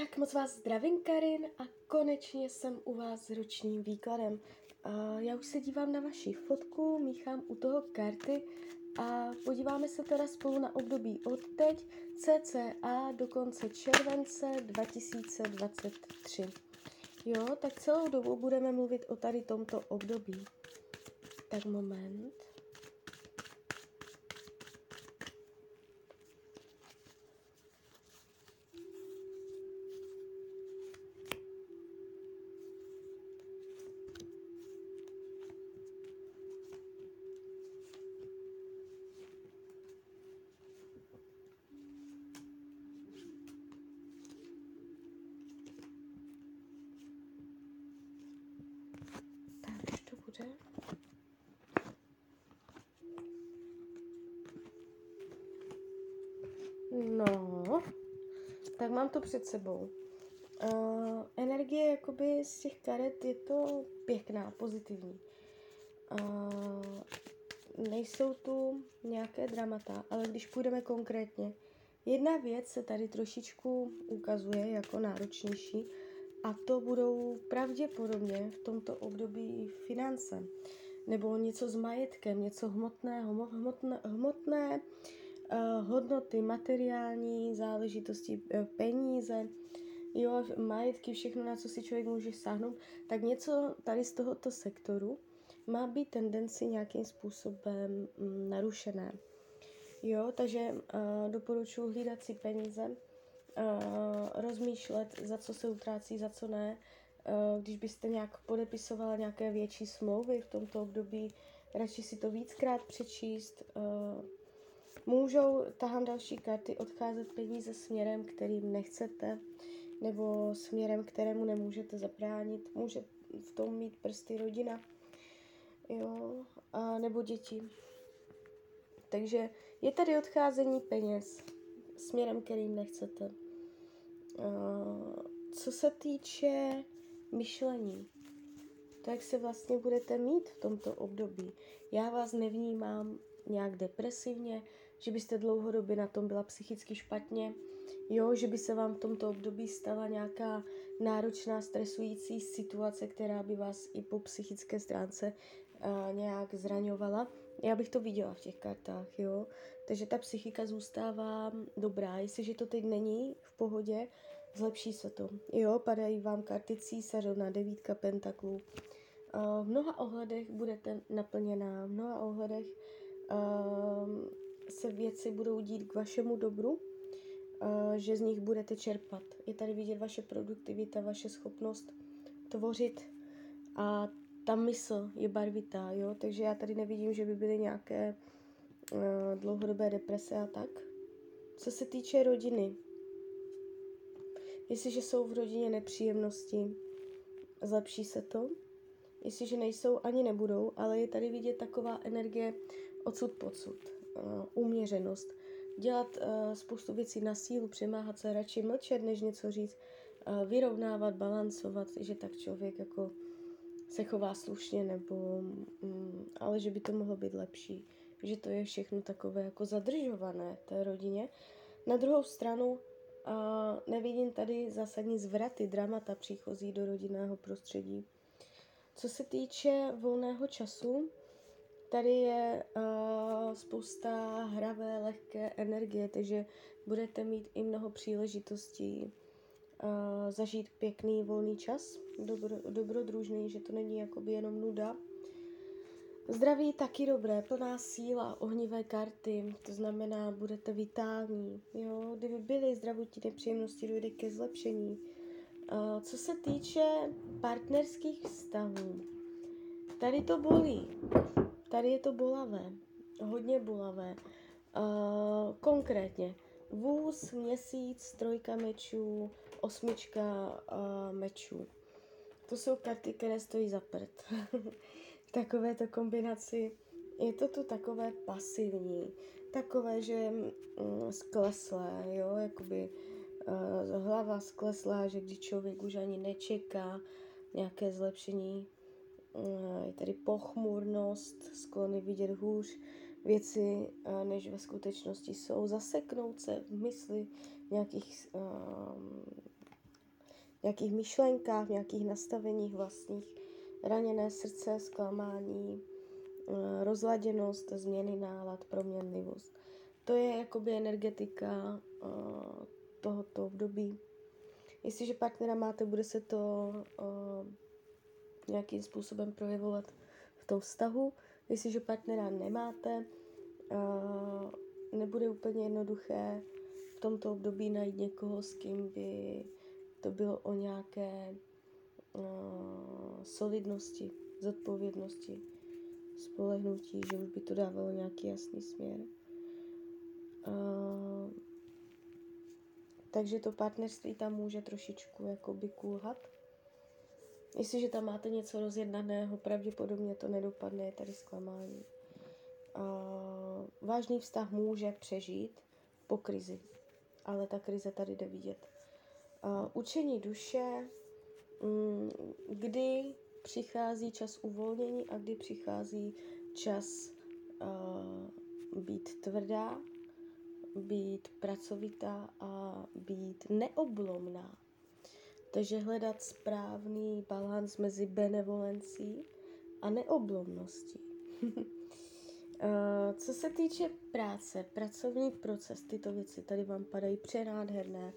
Tak moc vás zdravím, Karin, a konečně jsem u vás s ročním výkladem. Já už se dívám na vaši fotku, míchám u toho karty a podíváme se teda spolu na období od teď cca do konce července 2023. Jo, tak celou dobu budeme mluvit o tady tomto období. Tak moment. Bude. No, tak mám to před sebou. Uh, energie jakoby z těch karet je to pěkná, pozitivní. Uh, nejsou tu nějaké dramata, ale když půjdeme konkrétně, jedna věc se tady trošičku ukazuje jako náročnější a to budou pravděpodobně v tomto období finance. Nebo něco s majetkem, něco hmotného, hmo- hmotné, hmotné uh, hodnoty, materiální záležitosti, uh, peníze, jo, majetky, všechno, na co si člověk může sáhnout, tak něco tady z tohoto sektoru má být tendenci nějakým způsobem mm, narušené. Jo, takže uh, doporučuji hlídat si peníze, uh, rozmýšlet, za co se utrácí, za co ne. Uh, když byste nějak podepisovala nějaké větší smlouvy v tomto období, radši si to víckrát přečíst. Uh, můžou, tahám další karty, odcházet peníze směrem, kterým nechcete, nebo směrem, kterému nemůžete zabránit. Může v tom mít prsty rodina, jo, a nebo děti. Takže je tady odcházení peněz směrem, kterým nechcete. Co se týče myšlení, to, jak se vlastně budete mít v tomto období. Já vás nevnímám nějak depresivně, že byste dlouhodobě na tom byla psychicky špatně, jo, že by se vám v tomto období stala nějaká náročná, stresující situace, která by vás i po psychické stránce uh, nějak zraňovala. Já bych to viděla v těch kartách, jo. Takže ta psychika zůstává dobrá. Jestliže to teď není v pohodě, zlepší se to. Jo, padají vám karty císařovna, devítka pentaklů. Uh, v mnoha ohledech budete naplněná, v mnoha ohledech uh, se věci budou dít k vašemu dobru, uh, že z nich budete čerpat. Je tady vidět vaše produktivita, vaše schopnost tvořit a ta mysl je barvitá, jo, takže já tady nevidím, že by byly nějaké uh, dlouhodobé deprese a tak. Co se týče rodiny, jestliže jsou v rodině nepříjemnosti, zlepší se to. Jestliže nejsou, ani nebudou, ale je tady vidět taková energie odsud pocud, uh, uměřenost. Dělat uh, spoustu věcí na sílu, přemáhat se, radši mlčet, než něco říct, uh, vyrovnávat, balancovat, že tak člověk jako se chová slušně, nebo, mm, ale že by to mohlo být lepší. Že to je všechno takové jako zadržované té rodině. Na druhou stranu uh, nevidím tady zásadní zvraty, dramata příchozí do rodinného prostředí. Co se týče volného času, tady je uh, spousta hravé, lehké energie, takže budete mít i mnoho příležitostí zažít pěkný volný čas, dobro, dobrodružný, že to není jakoby jenom nuda. Zdraví taky dobré, plná síla, ohnivé karty, to znamená, budete vitální. Jo? Kdyby byly zdravotní nepříjemnosti, dojde ke zlepšení. Co se týče partnerských vztahů, tady to bolí. Tady je to bolavé, hodně bolavé. Konkrétně, vůz, měsíc, trojka mečů, osmička uh, mečů. To jsou karty, které stojí za prd. takovéto kombinaci je to tu takové pasivní, takové, že mm, skleslé, jo, jakoby uh, hlava skleslá, že když člověk už ani nečeká nějaké zlepšení, uh, je tady pochmurnost, sklony vidět hůř věci, než ve skutečnosti jsou, zaseknout se v mysli nějakých nějakých myšlenkách, v nějakých nastaveních vlastních. Raněné srdce, zklamání, eh, rozladěnost, změny nálad, proměnlivost. To je jakoby energetika uh, tohoto období. Jestliže partnera máte, bude se to uh, nějakým způsobem projevovat v tom vztahu. Jestliže partnera nemáte, nebude úplně jednoduché v tomto období najít někoho, s kým by to bylo o nějaké uh, solidnosti, zodpovědnosti, spolehnutí, že už by to dávalo nějaký jasný směr. Uh, takže to partnerství tam může trošičku jakoby kulhat. Jestliže tam máte něco rozjednaného, pravděpodobně to nedopadne, je tady zklamání. Uh, vážný vztah může přežít po krizi, ale ta krize tady jde vidět. Uh, učení duše, um, kdy přichází čas uvolnění a kdy přichází čas uh, být tvrdá, být pracovitá a být neoblomná. Takže hledat správný balans mezi benevolencí a neoblomností. Eh, co se týče práce, pracovní proces, tyto věci tady vám padají přenádherné,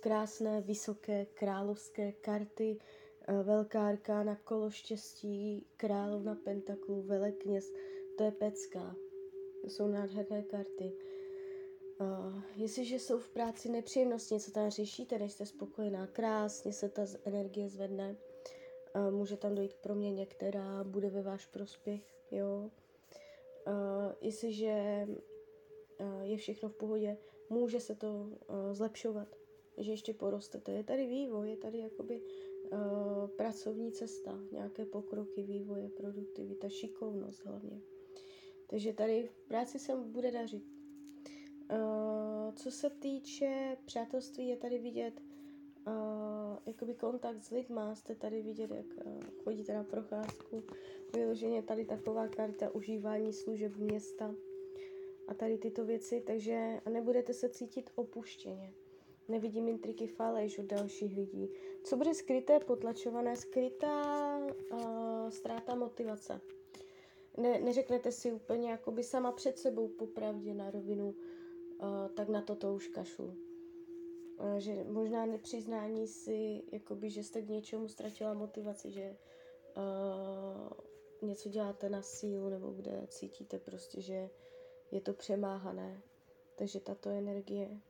krásné, vysoké, královské karty, eh, velká arkána, kolo štěstí, královna pentaklu, velekněz, to je pecka. To jsou nádherné karty. Uh, jestliže jsou v práci nepříjemnosti, něco tam řešíte, nejste spokojená, krásně se ta energie zvedne, uh, může tam dojít k proměně, která bude ve váš prospěch, jo. Uh, jestliže uh, je všechno v pohodě, může se to uh, zlepšovat, že ještě porostete. Je tady vývoj, je tady jakoby uh, pracovní cesta, nějaké pokroky, vývoje, produktivita, šikovnost hlavně. Takže tady v práci se bude dařit Uh, co se týče přátelství, je tady vidět uh, jakoby kontakt s lidma, jste tady vidět, jak uh, chodíte na procházku. Vyloženě tady taková karta užívání služeb města a tady tyto věci, takže nebudete se cítit opuštěně. Nevidím intriky faleš od dalších lidí. Co bude skryté, potlačované, skrytá uh, ztráta motivace. Ne, neřeknete si úplně jakoby sama před sebou popravdě na rovinu, uh, tak na to to už kašlu. Uh, že možná nepřiznání si, jakoby, že jste k něčemu ztratila motivaci, že uh, něco děláte na sílu nebo kde cítíte prostě, že je to přemáhané. Takže tato energie.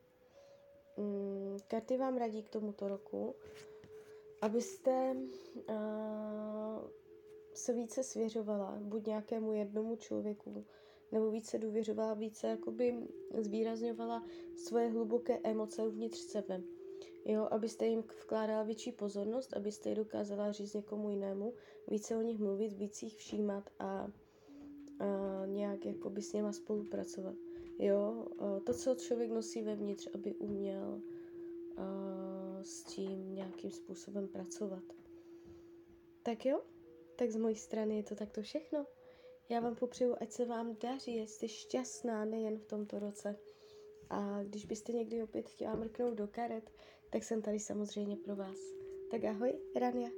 Mm, karty vám radí k tomuto roku, abyste uh, se více svěřovala buď nějakému jednomu člověku, nebo více důvěřovala, více jakoby zvýrazňovala svoje hluboké emoce uvnitř sebe. Jo, abyste jim vkládala větší pozornost, abyste je dokázala říct někomu jinému, více o nich mluvit, víc jich všímat a, a nějak jakoby s něma spolupracovat. Jo, to, co člověk nosí vevnitř, aby uměl s tím nějakým způsobem pracovat. Tak jo, tak z mojí strany je to takto všechno. Já vám popřeju, ať se vám daří, jste šťastná nejen v tomto roce. A když byste někdy opět chtěla mrknout do karet, tak jsem tady samozřejmě pro vás. Tak ahoj, Rania.